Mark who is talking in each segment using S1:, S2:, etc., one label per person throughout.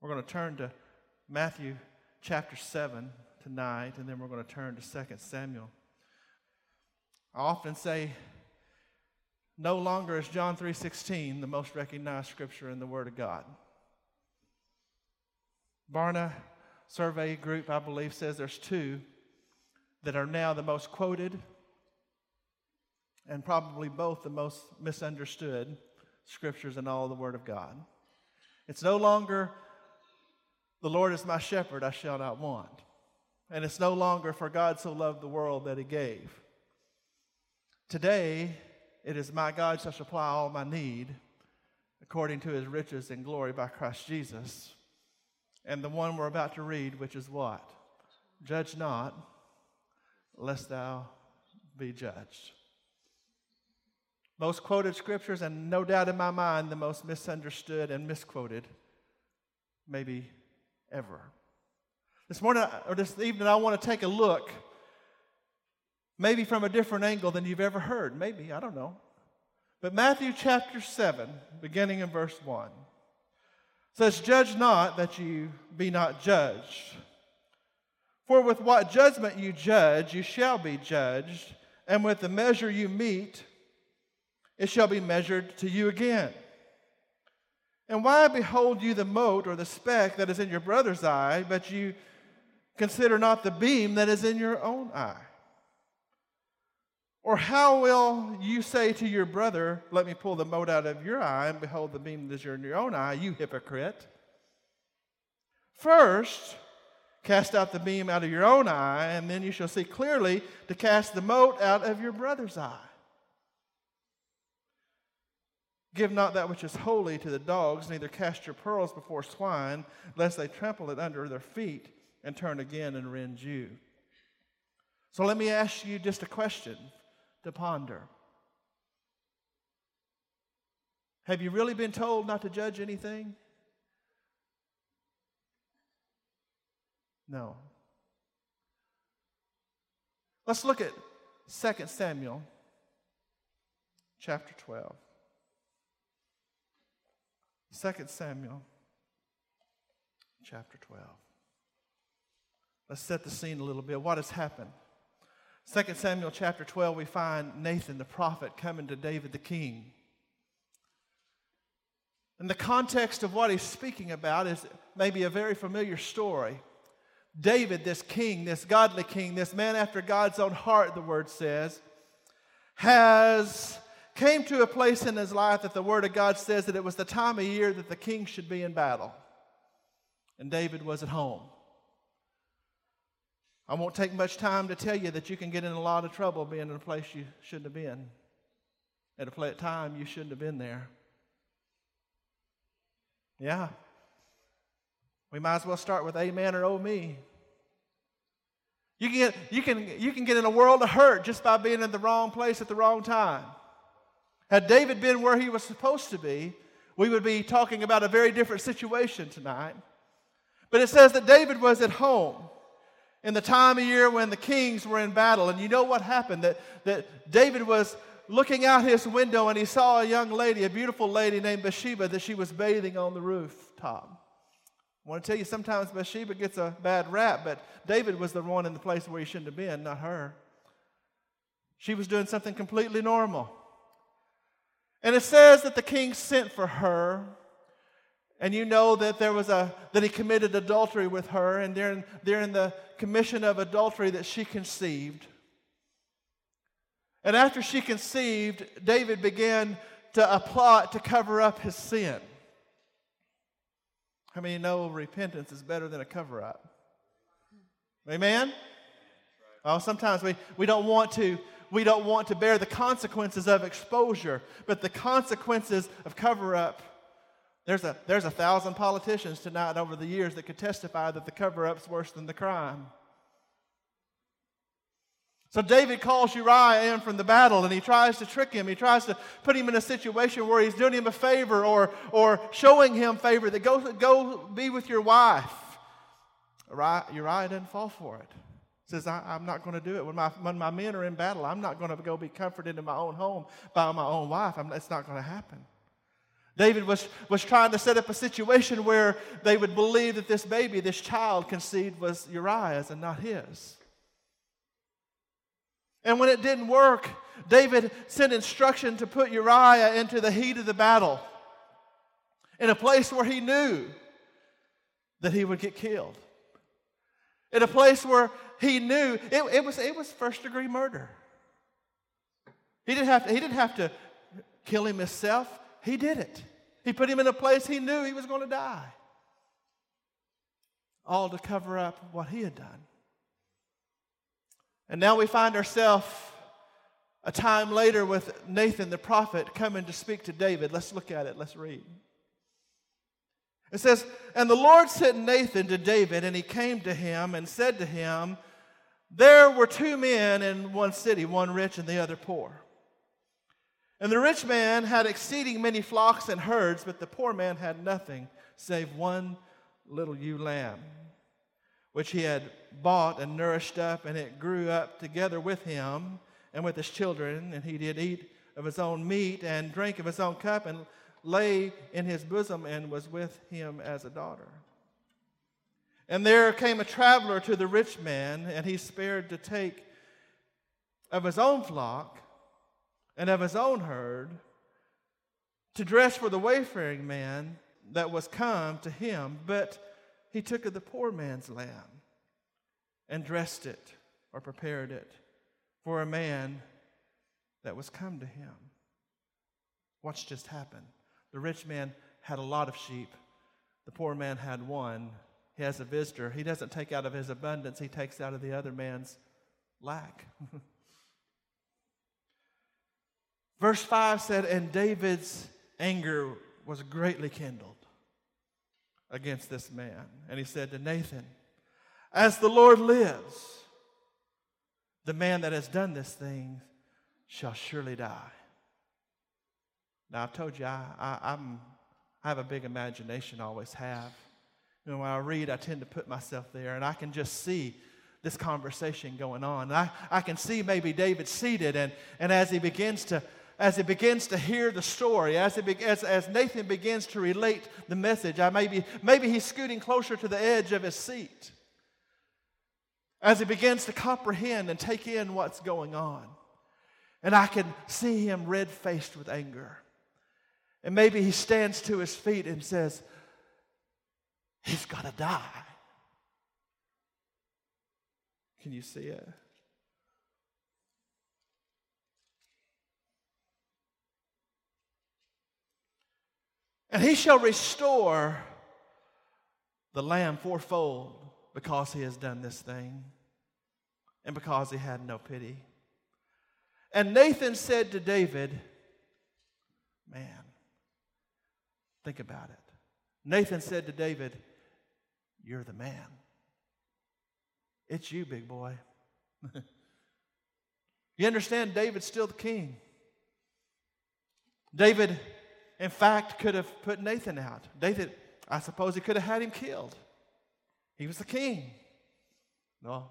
S1: We're going to turn to Matthew chapter 7 tonight, and then we're going to turn to 2 Samuel. I often say, no longer is John 3.16 the most recognized scripture in the Word of God. Barna Survey Group, I believe, says there's two that are now the most quoted and probably both the most misunderstood scriptures in all the Word of God. It's no longer the Lord is my shepherd, I shall not want. And it's no longer for God so loved the world that he gave. Today, it is my God shall supply all my need according to his riches and glory by Christ Jesus. And the one we're about to read, which is what? Judge not, lest thou be judged. Most quoted scriptures, and no doubt in my mind, the most misunderstood and misquoted, maybe ever. This morning or this evening, I want to take a look, maybe from a different angle than you've ever heard. Maybe, I don't know. But Matthew chapter 7, beginning in verse 1, says, Judge not that you be not judged. For with what judgment you judge, you shall be judged, and with the measure you meet, it shall be measured to you again. And why behold you the mote or the speck that is in your brother's eye, but you consider not the beam that is in your own eye? Or how will you say to your brother, Let me pull the mote out of your eye, and behold the beam that is in your own eye, you hypocrite? First, cast out the beam out of your own eye, and then you shall see clearly to cast the mote out of your brother's eye. Give not that which is holy to the dogs, neither cast your pearls before swine, lest they trample it under their feet and turn again and rend you. So let me ask you just a question to ponder. Have you really been told not to judge anything? No. Let's look at 2 Samuel chapter 12. 2 Samuel chapter 12. Let's set the scene a little bit. What has happened? 2 Samuel chapter 12, we find Nathan the prophet coming to David the king. And the context of what he's speaking about is maybe a very familiar story. David, this king, this godly king, this man after God's own heart, the word says, has came to a place in his life that the Word of God says that it was the time of year that the king should be in battle. And David was at home. I won't take much time to tell you that you can get in a lot of trouble being in a place you shouldn't have been, at a time you shouldn't have been there. Yeah. We might as well start with amen or oh me. You can, get, you, can, you can get in a world of hurt just by being in the wrong place at the wrong time. Had David been where he was supposed to be, we would be talking about a very different situation tonight. But it says that David was at home in the time of year when the kings were in battle. And you know what happened? That, that David was looking out his window and he saw a young lady, a beautiful lady named Bathsheba, that she was bathing on the rooftop. I want to tell you, sometimes Bathsheba gets a bad rap, but David was the one in the place where he shouldn't have been, not her. She was doing something completely normal. And it says that the king sent for her. And you know that there was a that he committed adultery with her, and during, during the commission of adultery that she conceived. And after she conceived, David began to a plot to cover up his sin. How many know repentance is better than a cover up? Amen? Oh, sometimes we, we don't want to we don't want to bear the consequences of exposure, but the consequences of cover up. There's a, there's a thousand politicians tonight over the years that could testify that the cover up's worse than the crime. So David calls Uriah in from the battle and he tries to trick him. He tries to put him in a situation where he's doing him a favor or, or showing him favor that go, go be with your wife. Uriah, Uriah didn't fall for it says, I, am not going to do it. When my, when my men are in battle, I'm not going to go be comforted in my own home by my own wife. I'm, it's not going to happen. David was, was trying to set up a situation where they would believe that this baby, this child conceived, was Uriah's and not his. And when it didn't work, David sent instruction to put Uriah into the heat of the battle in a place where he knew that he would get killed. In a place where he knew it, it was, it was first degree murder. He didn't, have to, he didn't have to kill him himself, he did it. He put him in a place he knew he was going to die. All to cover up what he had done. And now we find ourselves a time later with Nathan the prophet coming to speak to David. Let's look at it. Let's read. It says, And the Lord sent Nathan to David, and he came to him and said to him, There were two men in one city, one rich and the other poor. And the rich man had exceeding many flocks and herds, but the poor man had nothing save one little ewe lamb which he had bought and nourished up, and it grew up together with him and with his children, and he did eat of his own meat and drank of his own cup, and lay in his bosom and was with him as a daughter. And there came a traveler to the rich man, and he spared to take of his own flock and of his own herd to dress for the wayfaring man that was come to him, but he took of the poor man's lamb and dressed it or prepared it for a man that was come to him. What's just happened? The rich man had a lot of sheep, the poor man had one. He has a visitor. He doesn't take out of his abundance, he takes out of the other man's lack. Verse 5 said, And David's anger was greatly kindled against this man. And he said to Nathan, As the Lord lives, the man that has done this thing shall surely die. Now, I've told you, I, I, I have a big imagination, always have. Know, when I read, I tend to put myself there, and I can just see this conversation going on. I, I can see maybe David seated, and, and as he begins to as he begins to hear the story, as, be, as, as Nathan begins to relate the message, I maybe, maybe he's scooting closer to the edge of his seat as he begins to comprehend and take in what's going on. And I can see him red faced with anger. And maybe he stands to his feet and says, He's got to die. Can you see it? And he shall restore the lamb fourfold because he has done this thing and because he had no pity. And Nathan said to David, Man, think about it. Nathan said to David, You're the man. It's you, big boy. you understand, David's still the king. David in fact, could have put Nathan out. David, I suppose he could have had him killed. He was the king. No,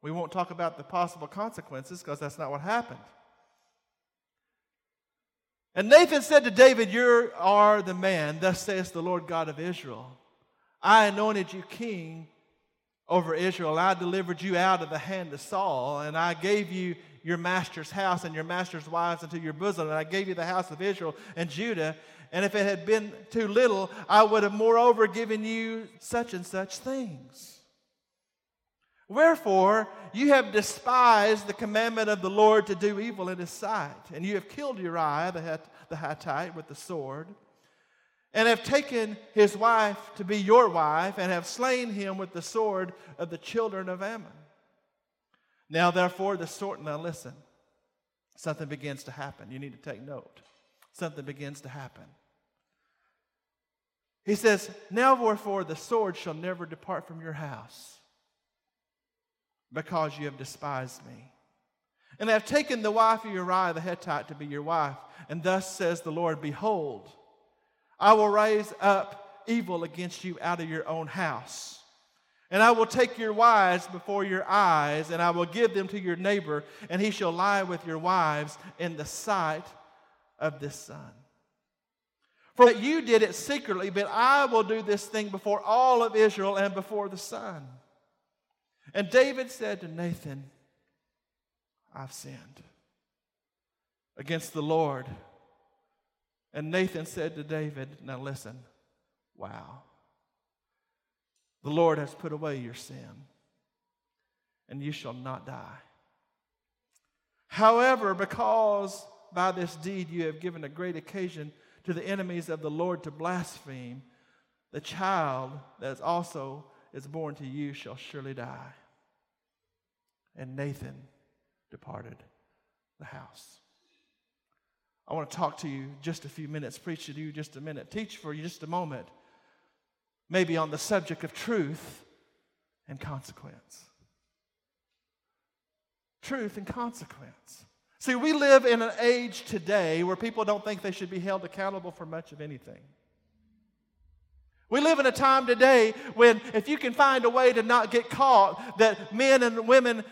S1: we won't talk about the possible consequences because that's not what happened. And Nathan said to David, You are the man, thus saith the Lord God of Israel. I anointed you king over Israel. I delivered you out of the hand of Saul, and I gave you your master's house and your master's wives into your bosom, and I gave you the house of Israel and Judah. And if it had been too little, I would have moreover given you such and such things. Wherefore, you have despised the commandment of the Lord to do evil in his sight, and you have killed Uriah the, Hittite with the sword, and have taken his wife to be your wife, and have slain him with the sword of the children of Ammon. Now, therefore, the sword, now listen, something begins to happen. You need to take note. Something begins to happen. He says, Now, therefore, the sword shall never depart from your house because you have despised me. And have taken the wife of Uriah the Hittite to be your wife. And thus says the Lord, Behold, I will raise up evil against you out of your own house and I will take your wives before your eyes, and I will give them to your neighbor, and he shall lie with your wives in the sight of this sun. For that you did it secretly, but I will do this thing before all of Israel and before the sun. And David said to Nathan, I've sinned against the Lord. And Nathan said to David, Now listen, wow. The Lord has put away your sin, and you shall not die. However, because by this deed you have given a great occasion to the enemies of the Lord to blaspheme, the child that is also is born to you shall surely die. And Nathan departed the house. I want to talk to you just a few minutes, preach to you just a minute, teach for you just a moment, maybe on the subject of truth and consequence. Truth and consequence. See, we live in an age today where people don't think they should be held accountable for much of anything. We live in a time today when, if you can find a way to not get caught, that men and women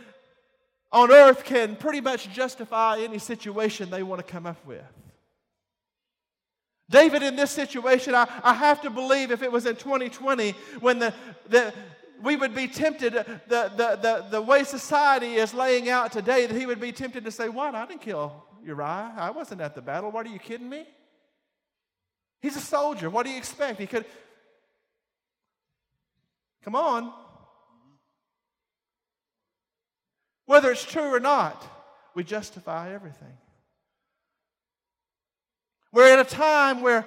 S1: on earth can pretty much justify any situation they want to come up with. David, in this situation, I, I have to believe if it was in 2020 when the, the, we would be tempted, the, the, the, the way society is laying out today, that he would be tempted to say, What? I didn't kill Uriah. I wasn't at the battle. What are you kidding me? He's a soldier. What do you expect? He could. Come on. Whether it's true or not, we justify everything. We're in a time where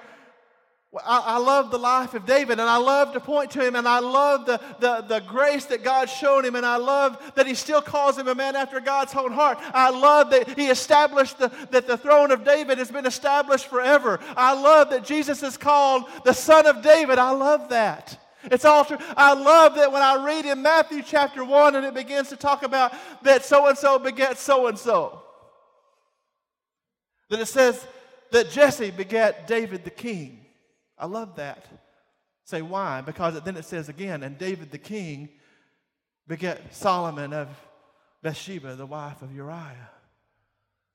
S1: I, I, love the life of David and I love to point to him and I love the, the, the grace that God showed him and I love that he still calls him a man after God's own heart. I love that he established the, that the throne of David has been established forever. I love that Jesus is called the son of David. I love that. It's all true. I love that when I read in Matthew chapter 1 and it begins to talk about that so and so begets so and so. That it says that Jesse begat David the king. I love that. Say why? Because then it says again, and David the king begat Solomon of Bathsheba, the wife of Uriah.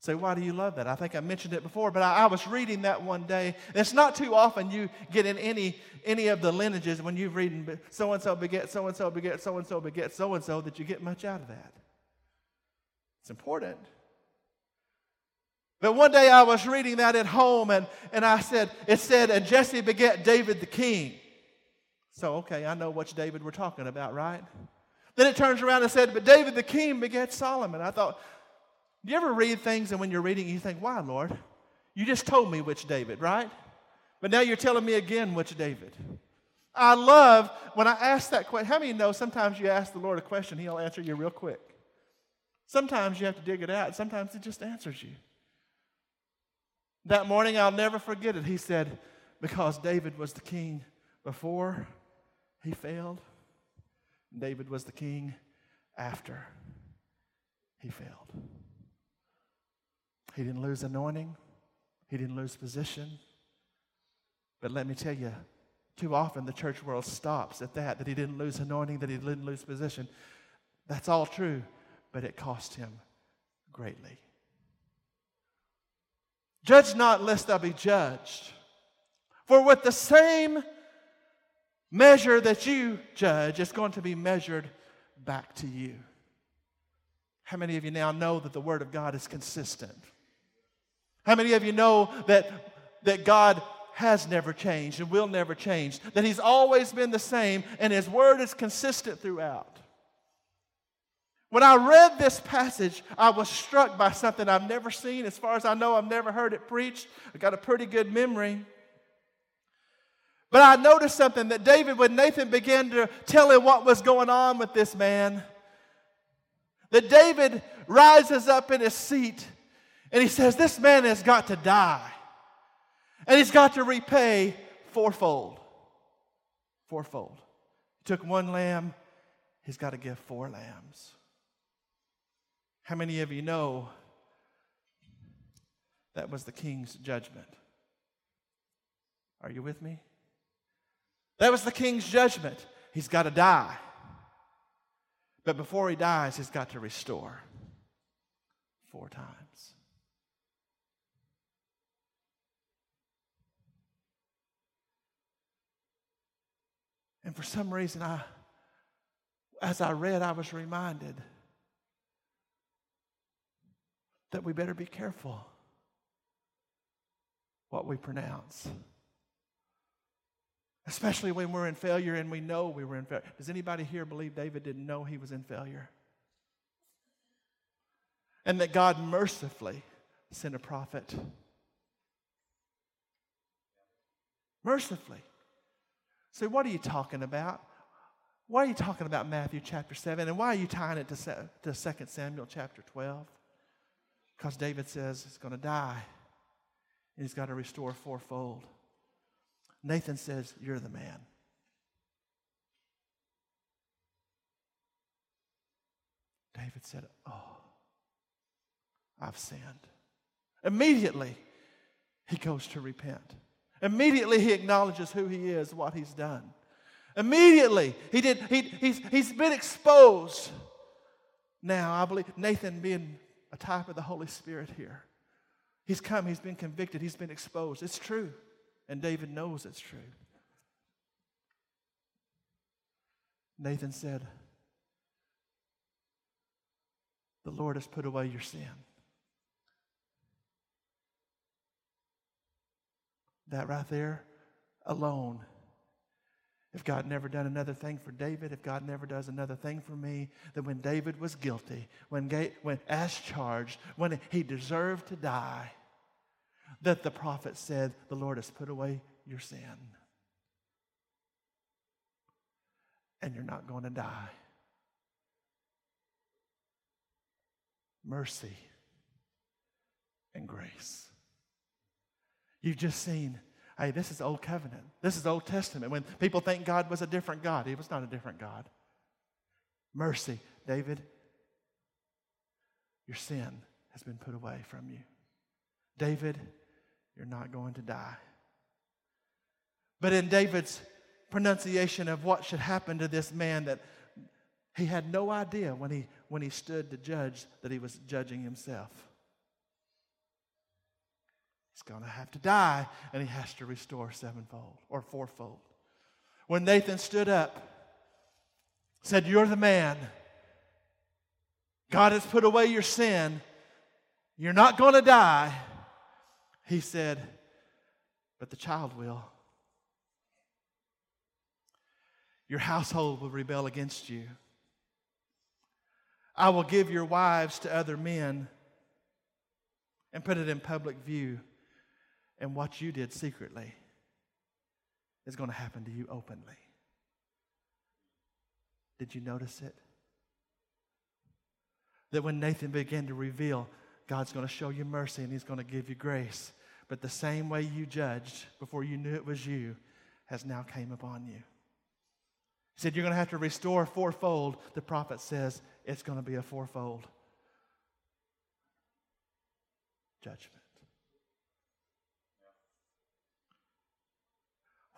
S1: Say, why do you love that? I think I mentioned it before, but I, I was reading that one day. It's not too often you get in any, any of the lineages when you've reading so and so beget, so and so beget, so and so beget, so and so that you get much out of that. It's important. But one day I was reading that at home and, and I said, it said, and Jesse begat David the king. So, okay, I know which David we're talking about, right? Then it turns around and said, but David the king begat Solomon. I thought, do you ever read things and when you're reading, you think, why, Lord? You just told me which David, right? But now you're telling me again which David. I love when I ask that question. How many know sometimes you ask the Lord a question, He'll answer you real quick? Sometimes you have to dig it out, sometimes He just answers you. That morning, I'll never forget it. He said, Because David was the king before he failed, David was the king after he failed. He didn't lose anointing, he didn't lose position. But let me tell you, too often the church world stops at that, that he didn't lose anointing, that he didn't lose position. That's all true, but it cost him greatly. Judge not, lest thou be judged. For with the same measure that you judge, it's going to be measured back to you. How many of you now know that the Word of God is consistent? How many of you know that, that God has never changed and will never change? That He's always been the same and His Word is consistent throughout? When I read this passage, I was struck by something I've never seen. As far as I know, I've never heard it preached. I got a pretty good memory. But I noticed something that David, when Nathan began to tell him what was going on with this man, that David rises up in his seat and he says, This man has got to die. And he's got to repay fourfold. Fourfold. He took one lamb, he's got to give four lambs. How many of you know that was the king's judgment? Are you with me? That was the king's judgment. He's got to die. But before he dies, he's got to restore four times. And for some reason, I, as I read, I was reminded that we better be careful what we pronounce. Especially when we're in failure and we know we were in failure. Does anybody here believe David didn't know he was in failure? And that God mercifully sent a prophet. Mercifully. So, what are you talking about? Why are you talking about Matthew chapter 7? And why are you tying it to, to 2 Samuel chapter 12? Because David says he's going to die and he's got to restore fourfold. Nathan says, You're the man. David said, Oh, I've sinned. Immediately, he goes to repent. Immediately, he acknowledges who he is, what he's done. Immediately, he did, he, he's, he's been exposed. Now, I believe Nathan being a type of the Holy Spirit here. He's come, he's been convicted, he's been exposed. It's true. And David knows it's true. Nathan said, The Lord has put away your sin. That right there alone if God never done another thing for David, if God never does another thing for me, that when David was guilty, when, when as charged, when he deserved to die, that the prophet said, The Lord has put away your sin. And you're not going to die. Mercy and grace. You've just seen Hey, this is Old Covenant. This is Old Testament. When people think God was a different God, He was not a different God. Mercy, David, your sin has been put away from you. David, you're not going to die. But in David's pronunciation of what should happen to this man that he had no idea when he when he stood to judge that he was judging himself. He's going to have to die, and he has to restore sevenfold or fourfold. When Nathan stood up, said, You're the man. God has put away your sin. You're not going to die. He said, But the child will. Your household will rebel against you. I will give your wives to other men and put it in public view. And what you did secretly is going to happen to you openly. Did you notice it? That when Nathan began to reveal, God's going to show you mercy and he's going to give you grace. But the same way you judged before you knew it was you has now came upon you. He said, You're going to have to restore fourfold. The prophet says it's going to be a fourfold judgment.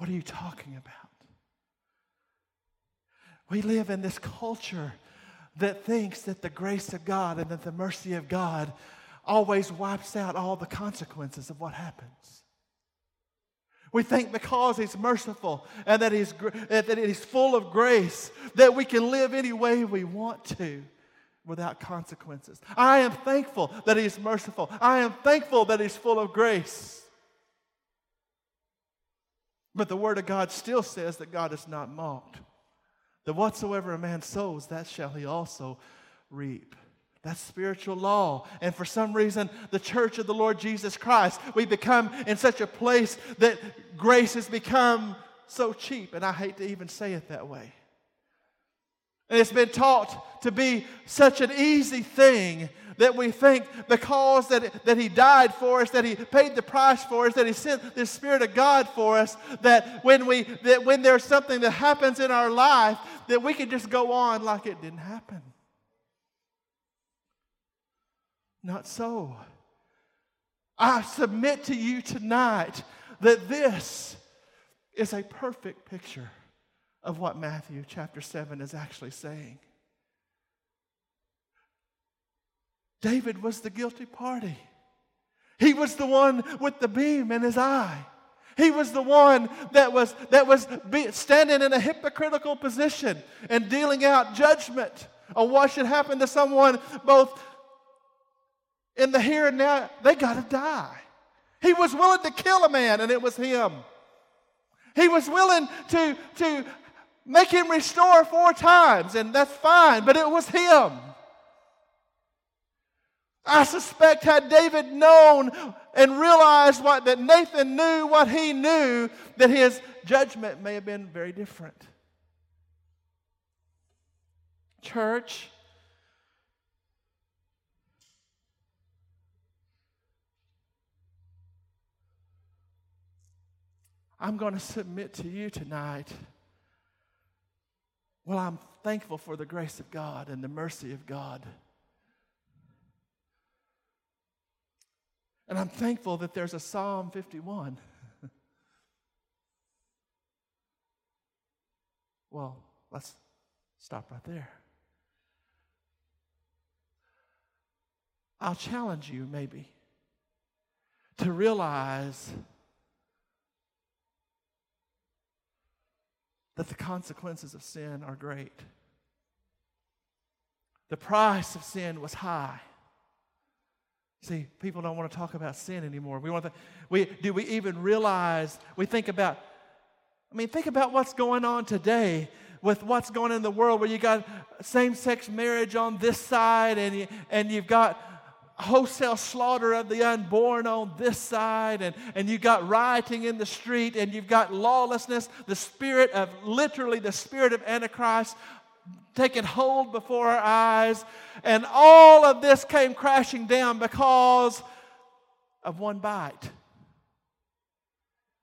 S1: What are you talking about? We live in this culture that thinks that the grace of God and that the mercy of God always wipes out all the consequences of what happens. We think because He's merciful and that He's, that he's full of grace, that we can live any way we want to without consequences. I am thankful that He's merciful. I am thankful that He's full of grace. But the Word of God still says that God is not mocked. That whatsoever a man sows, that shall he also reap. That's spiritual law. And for some reason, the church of the Lord Jesus Christ, we become in such a place that grace has become so cheap. And I hate to even say it that way. And it's been taught to be such an easy thing that we think the because that, that He died for us, that He paid the price for us, that He sent the Spirit of God for us, that when, we, that when there's something that happens in our life, that we can just go on like it didn't happen. Not so. I submit to you tonight that this is a perfect picture of what Matthew chapter 7 is actually saying. David was the guilty party. He was the one with the beam in his eye. He was the one that was, that was be, standing in a hypocritical position and dealing out judgment on what should happen to someone both in the here and now. They got to die. He was willing to kill a man, and it was him. He was willing to, to make him restore four times, and that's fine, but it was him. I suspect had David known and realized what that Nathan knew what he knew, that his judgment may have been very different. Church, I'm going to submit to you tonight. Well, I'm thankful for the grace of God and the mercy of God. And I'm thankful that there's a Psalm 51. well, let's stop right there. I'll challenge you, maybe, to realize that the consequences of sin are great. The price of sin was high. See, people don't want to talk about sin anymore. We want to, we, do we even realize, we think about, I mean, think about what's going on today with what's going on in the world where you got same sex marriage on this side and, you, and you've got wholesale slaughter of the unborn on this side, and, and you've got rioting in the street, and you've got lawlessness, the spirit of literally the spirit of Antichrist taken hold before our eyes. And all of this came crashing down because of one bite.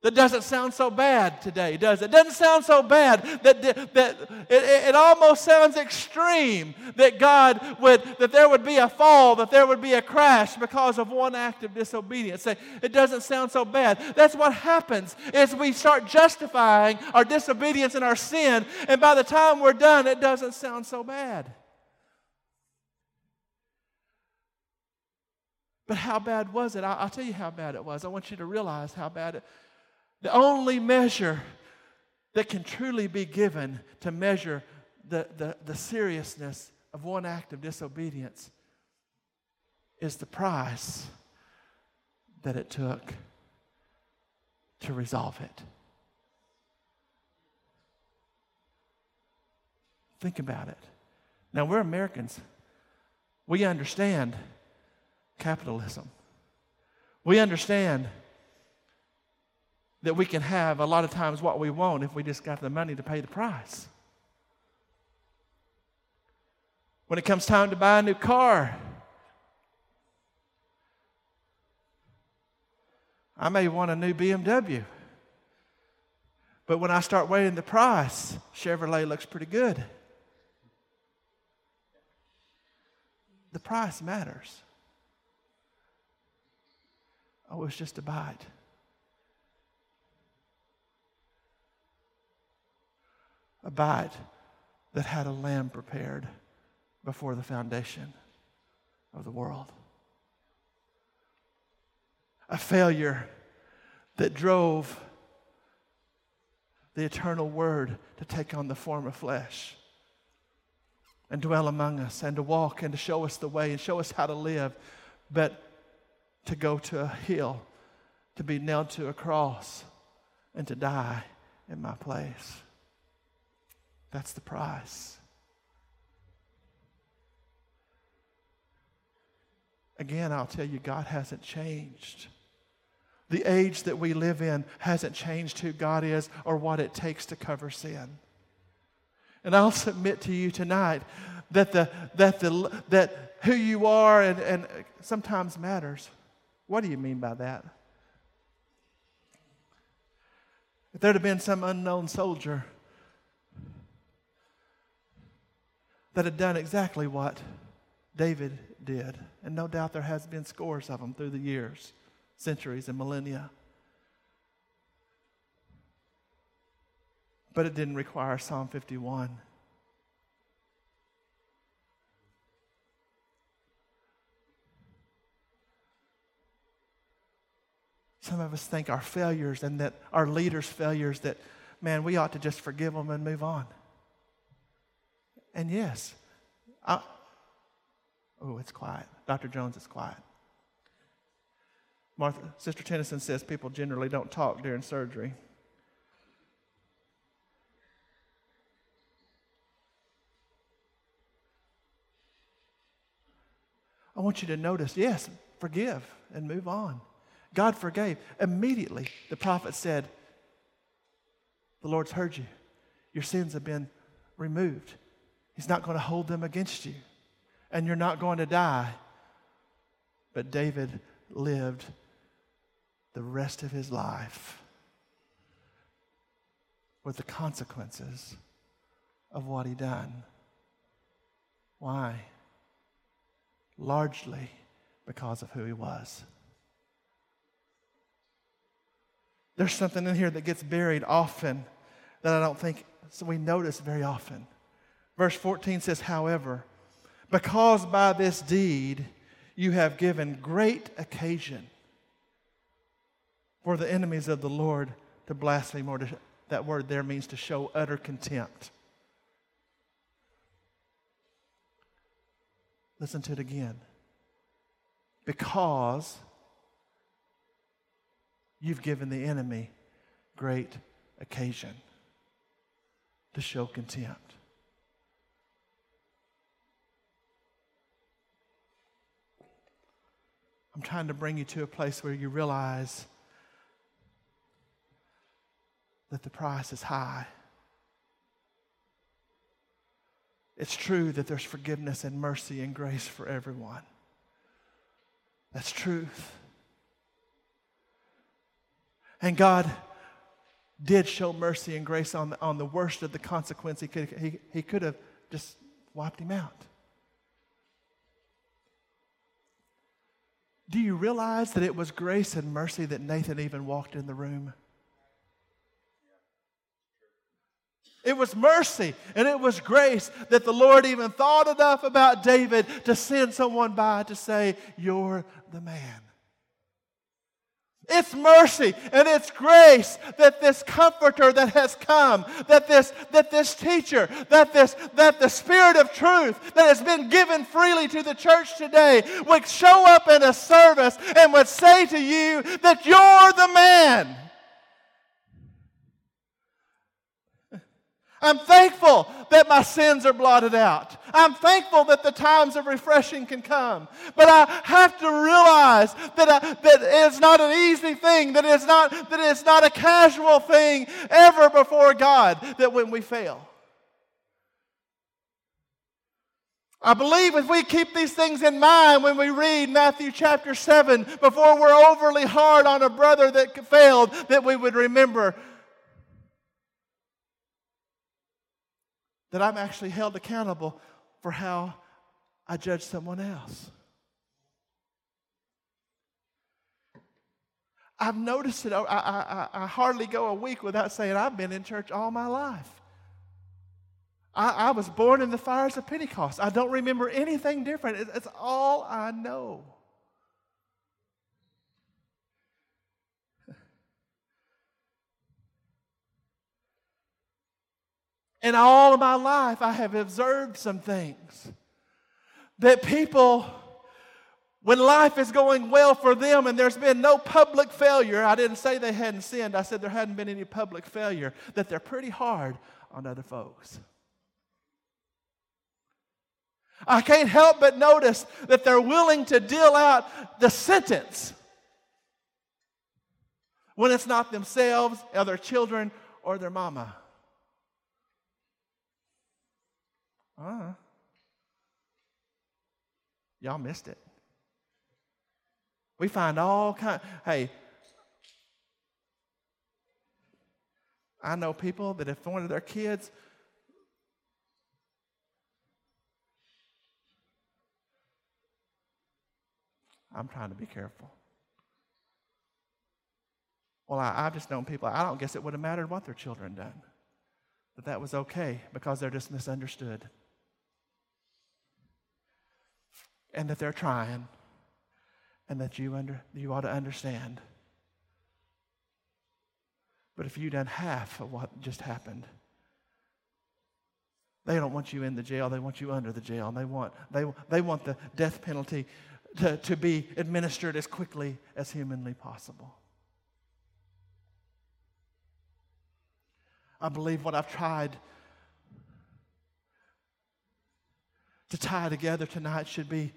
S1: That doesn't sound so bad today, does it? It doesn't sound so bad that, that it, it almost sounds extreme that God would, that there would be a fall, that there would be a crash because of one act of disobedience. It doesn't sound so bad. That's what happens is we start justifying our disobedience and our sin, and by the time we're done, it doesn't sound so bad. But how bad was it? I'll tell you how bad it was. I want you to realize how bad it the only measure that can truly be given to measure the, the, the seriousness of one act of disobedience is the price that it took to resolve it. Think about it. Now, we're Americans. We understand capitalism. We understand that we can have a lot of times what we want if we just got the money to pay the price. When it comes time to buy a new car, I may want a new BMW. But when I start weighing the price, Chevrolet looks pretty good. The price matters. Oh, it's just a bite. A bite that had a lamb prepared before the foundation of the world. A failure that drove the eternal Word to take on the form of flesh and dwell among us and to walk and to show us the way and show us how to live, but to go to a hill, to be nailed to a cross, and to die in my place. That's the price. Again, I'll tell you, God hasn't changed. The age that we live in hasn't changed who God is or what it takes to cover sin. And I'll submit to you tonight that, the, that, the, that who you are and, and sometimes matters. What do you mean by that? If there'd have been some unknown soldier that had done exactly what David did. And no doubt there has been scores of them through the years, centuries, and millennia. But it didn't require Psalm 51. Some of us think our failures and that our leaders' failures, that, man, we ought to just forgive them and move on. And yes, I, oh, it's quiet. Dr. Jones is quiet. Martha, Sister Tennyson says people generally don't talk during surgery. I want you to notice yes, forgive and move on. God forgave. Immediately, the prophet said, The Lord's heard you. Your sins have been removed. He's not going to hold them against you. And you're not going to die. But David lived the rest of his life with the consequences of what he done. Why? largely because of who he was. There's something in here that gets buried often that I don't think so we notice very often. Verse 14 says, however, because by this deed you have given great occasion for the enemies of the Lord to blaspheme, or to, that word there means to show utter contempt. Listen to it again. Because you've given the enemy great occasion to show contempt. I'm trying to bring you to a place where you realize that the price is high. It's true that there's forgiveness and mercy and grace for everyone. That's truth. And God did show mercy and grace on the, on the worst of the consequence. He could, he, he could have just wiped him out. Do you realize that it was grace and mercy that Nathan even walked in the room? It was mercy and it was grace that the Lord even thought enough about David to send someone by to say, You're the man. It's mercy and it's grace that this comforter that has come, that this, that this teacher, that this, that the spirit of truth that has been given freely to the church today would show up in a service and would say to you that you're the man. I'm thankful that my sins are blotted out. I'm thankful that the times of refreshing can come. But I have to realize that, I, that it's not an easy thing, that it's, not, that it's not a casual thing ever before God, that when we fail. I believe if we keep these things in mind when we read Matthew chapter 7, before we're overly hard on a brother that failed, that we would remember that I'm actually held accountable for how I judge someone else. I've noticed it. I, I, I, hardly go a week without saying I've been in church all my life. I, I was born in the fires of Pentecost. I don't remember anything different. It, it's all I know. In all of my life, I have observed some things that people, when life is going well for them and there's been no public failure, I didn't say they hadn't sinned, I said there hadn't been any public failure, that they're pretty hard on other folks. I can't help but notice that they're willing to deal out the sentence when it's not themselves or their children or their mama. Uh, y'all missed it. We find all kind. Hey, I know people that if one of their kids I'm trying to be careful. Well, I, have just known people, I don't guess it would have mattered what their children done. That that was okay because they're just misunderstood. And that they're trying and that you, under, you ought to understand But if you've done half of what just happened, they don't want you in the jail, they want you under the jail. And they want, they, they want the death penalty to, to be administered as quickly as humanly possible. I believe what I've tried to tie together tonight should be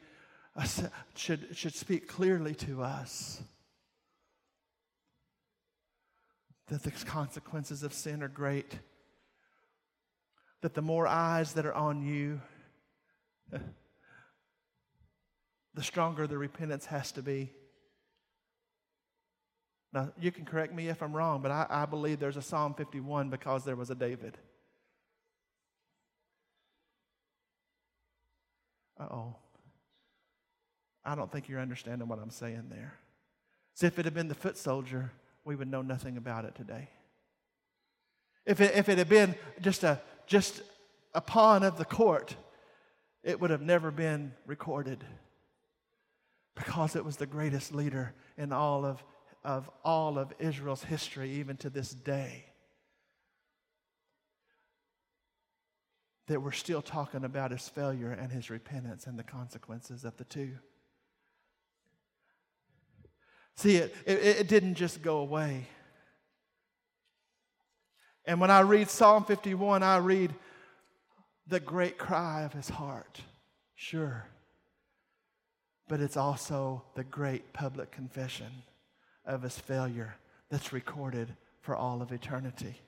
S1: should, should speak clearly to us that the consequences of sin are great, that the more eyes that are on you, the stronger the repentance has to be. Now, you can correct me if I'm wrong, but I, I believe there's a Psalm 51 because there was a David. Uh oh. I don't think you're understanding what I'm saying there. See, if it had been the foot soldier, we would know nothing about it today. If it, if it had been just a, just a pawn of the court, it would have never been recorded because it was the greatest leader in all of, of all of Israel's history, even to this day. That we're still talking about his failure and his repentance and the consequences of the two. See, it, it, it didn't just go away. And when I read Psalm 51, I read the great cry of his heart. Sure. But it's also the great public confession of his failure that's recorded for all of eternity.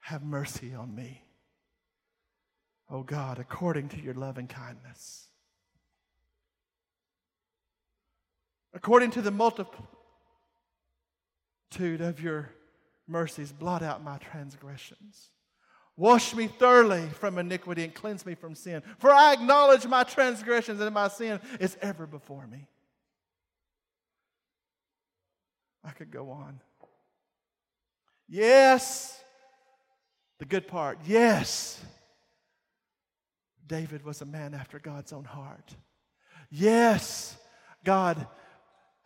S1: Have mercy on me, O oh God, according to your loving kindness. According to the multitude of your mercies, blot out my transgressions. Wash me thoroughly from iniquity and cleanse me from sin. For I acknowledge my transgressions and my sin is ever before me. I could go on. Yes, the good part. Yes, David was a man after God's own heart. Yes, God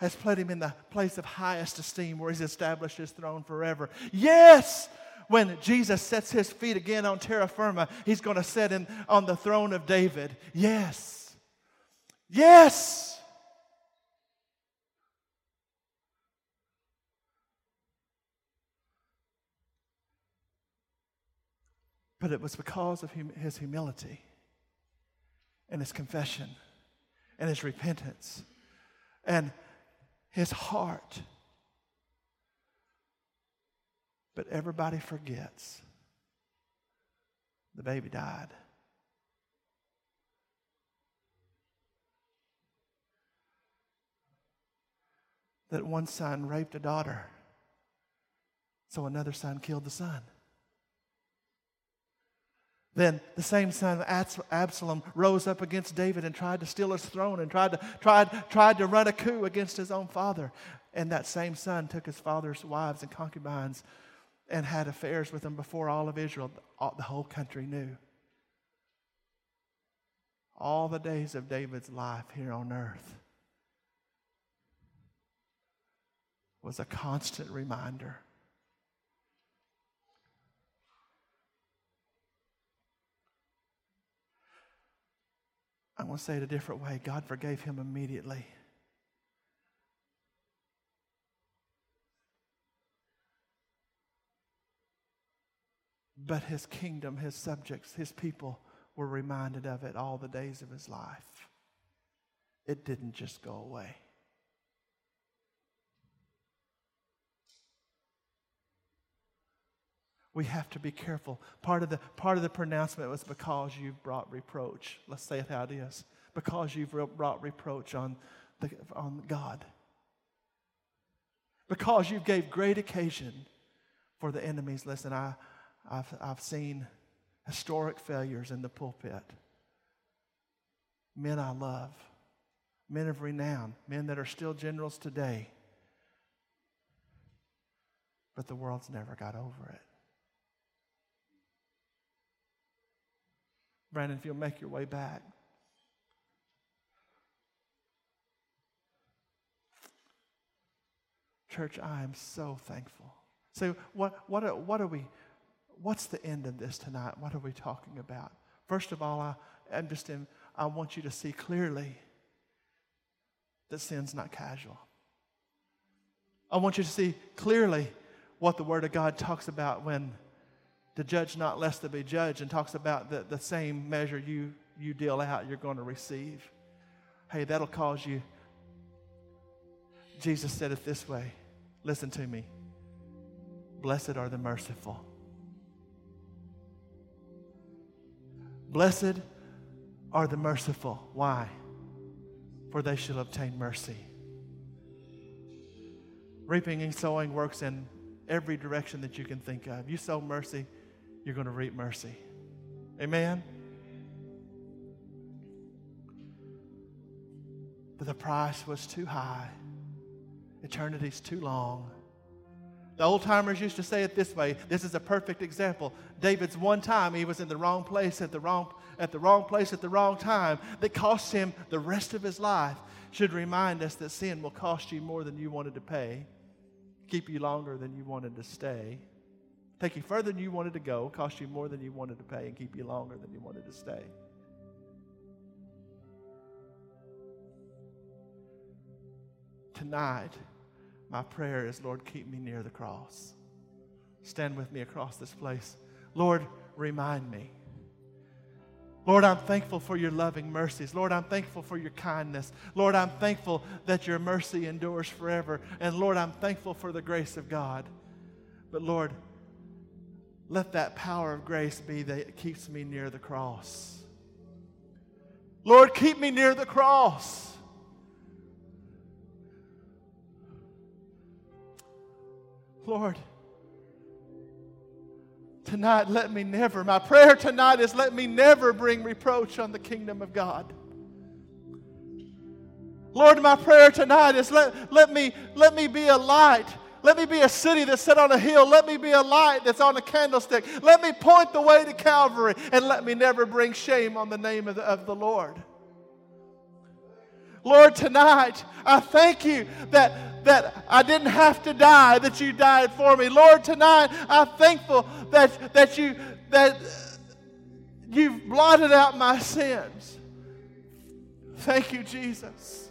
S1: has put him in the place of highest esteem where he's established his throne forever. Yes, when Jesus sets his feet again on terra firma, he's going to sit in, on the throne of David. Yes. Yes. But it was because of his humility and his confession and his repentance and his heart. But everybody forgets the baby died. That one son raped a daughter, so another son killed the son. Then the same son, Absalom, rose up against David and tried to steal his throne and tried to, tried, tried to run a coup against his own father. And that same son took his father's wives and concubines and had affairs with them before all of Israel. The whole country knew. All the days of David's life here on earth was a constant reminder I'm going to say it a different way. God forgave him immediately. But his kingdom, his subjects, his people were reminded of it all the days of his life. It didn't just go away. We have to be careful. Part of the, part of the pronouncement was because you've brought reproach. Let's say it how it is. Because you've brought reproach on, the, on God. Because you gave great occasion for the enemies. Listen, I, I've, I've seen historic failures in the pulpit. Men I love, men of renown, men that are still generals today. But the world's never got over it. Brandon, if you'll make your way back. Church, I am so thankful. So, what, what, are, what are we, what's the end of this tonight? What are we talking about? First of all, I, I'm just in, I want you to see clearly that sin's not casual. I want you to see clearly what the Word of God talks about when to judge not lest to be judged and talks about the, the same measure you, you deal out, you're going to receive. Hey, that'll cause you. Jesus said it this way listen to me. Blessed are the merciful. Blessed are the merciful. Why? For they shall obtain mercy. Reaping and sowing works in every direction that you can think of. You sow mercy, you're going to reap mercy. Amen? But the price was too high, eternity's too long. The old timers used to say it this way. This is a perfect example. David's one time he was in the wrong place at the wrong at the wrong place at the wrong time that cost him the rest of his life should remind us that sin will cost you more than you wanted to pay, keep you longer than you wanted to stay, take you further than you wanted to go, cost you more than you wanted to pay, and keep you longer than you wanted to stay. Tonight, my prayer is, Lord, keep me near the cross. Stand with me across this place. Lord, remind me. Lord, I'm thankful for your loving mercies. Lord, I'm thankful for your kindness. Lord, I'm thankful that your mercy endures forever. And Lord, I'm thankful for the grace of God. But Lord, let that power of grace be that keeps me near the cross. Lord, keep me near the cross. Lord, tonight let me never, my prayer tonight is let me never bring reproach on the kingdom of God. Lord, my prayer tonight is let, let, me, let me be a light. Let me be a city that's set on a hill. Let me be a light that's on a candlestick. Let me point the way to Calvary and let me never bring shame on the name of the, of the Lord. Lord, tonight, I thank you that, that I didn't have to die, that you died for me. Lord, tonight, I'm thankful that, that, you, that you've blotted out my sins. Thank you, Jesus.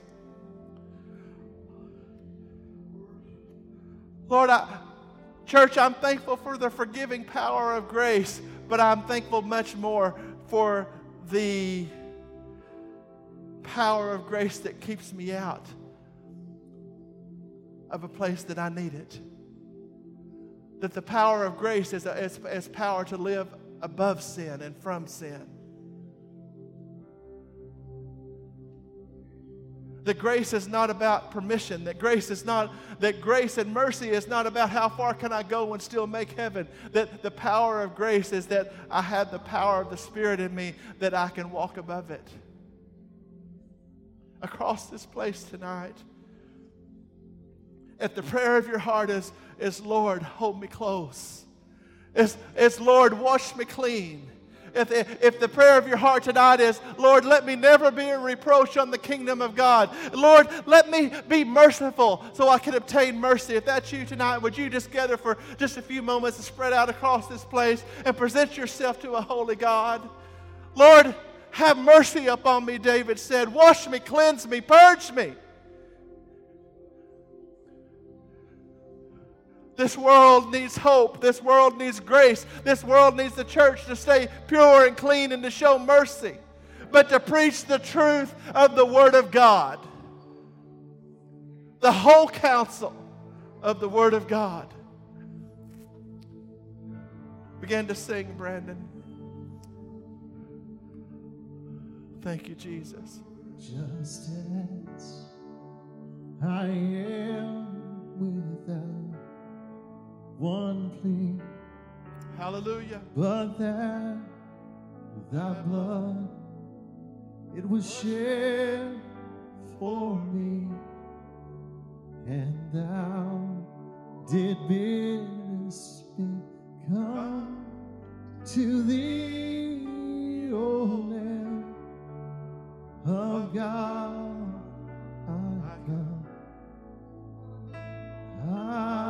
S1: Lord, I, church, I'm thankful for the forgiving power of grace, but I'm thankful much more for the power of grace that keeps me out of a place that I need it. That the power of grace is, a, is, is power to live above sin and from sin. That grace is not about permission. That grace is not, that grace and mercy is not about how far can I go and still make heaven. That the power of grace is that I have the power of the Spirit in me that I can walk above it across this place tonight. If the prayer of your heart is, is Lord, hold me close. It's, it's Lord, wash me clean. If, if the prayer of your heart tonight is, Lord, let me never be a reproach on the kingdom of God. Lord, let me be merciful so I can obtain mercy. If that's you tonight, would you just gather for just a few moments and spread out across this place and present yourself to a holy God? Lord, have mercy upon me, David said. Wash me, cleanse me, purge me. This world needs hope. This world needs grace. This world needs the church to stay pure and clean and to show mercy, but to preach the truth of the Word of God. The whole counsel of the Word of God. Begin to sing, Brandon. Thank you, Jesus.
S2: Just as I am without one plea.
S1: Hallelujah.
S2: But that thy blood it was shed for me, and thou did biddest me come to thee, O Lamb of God. I come. I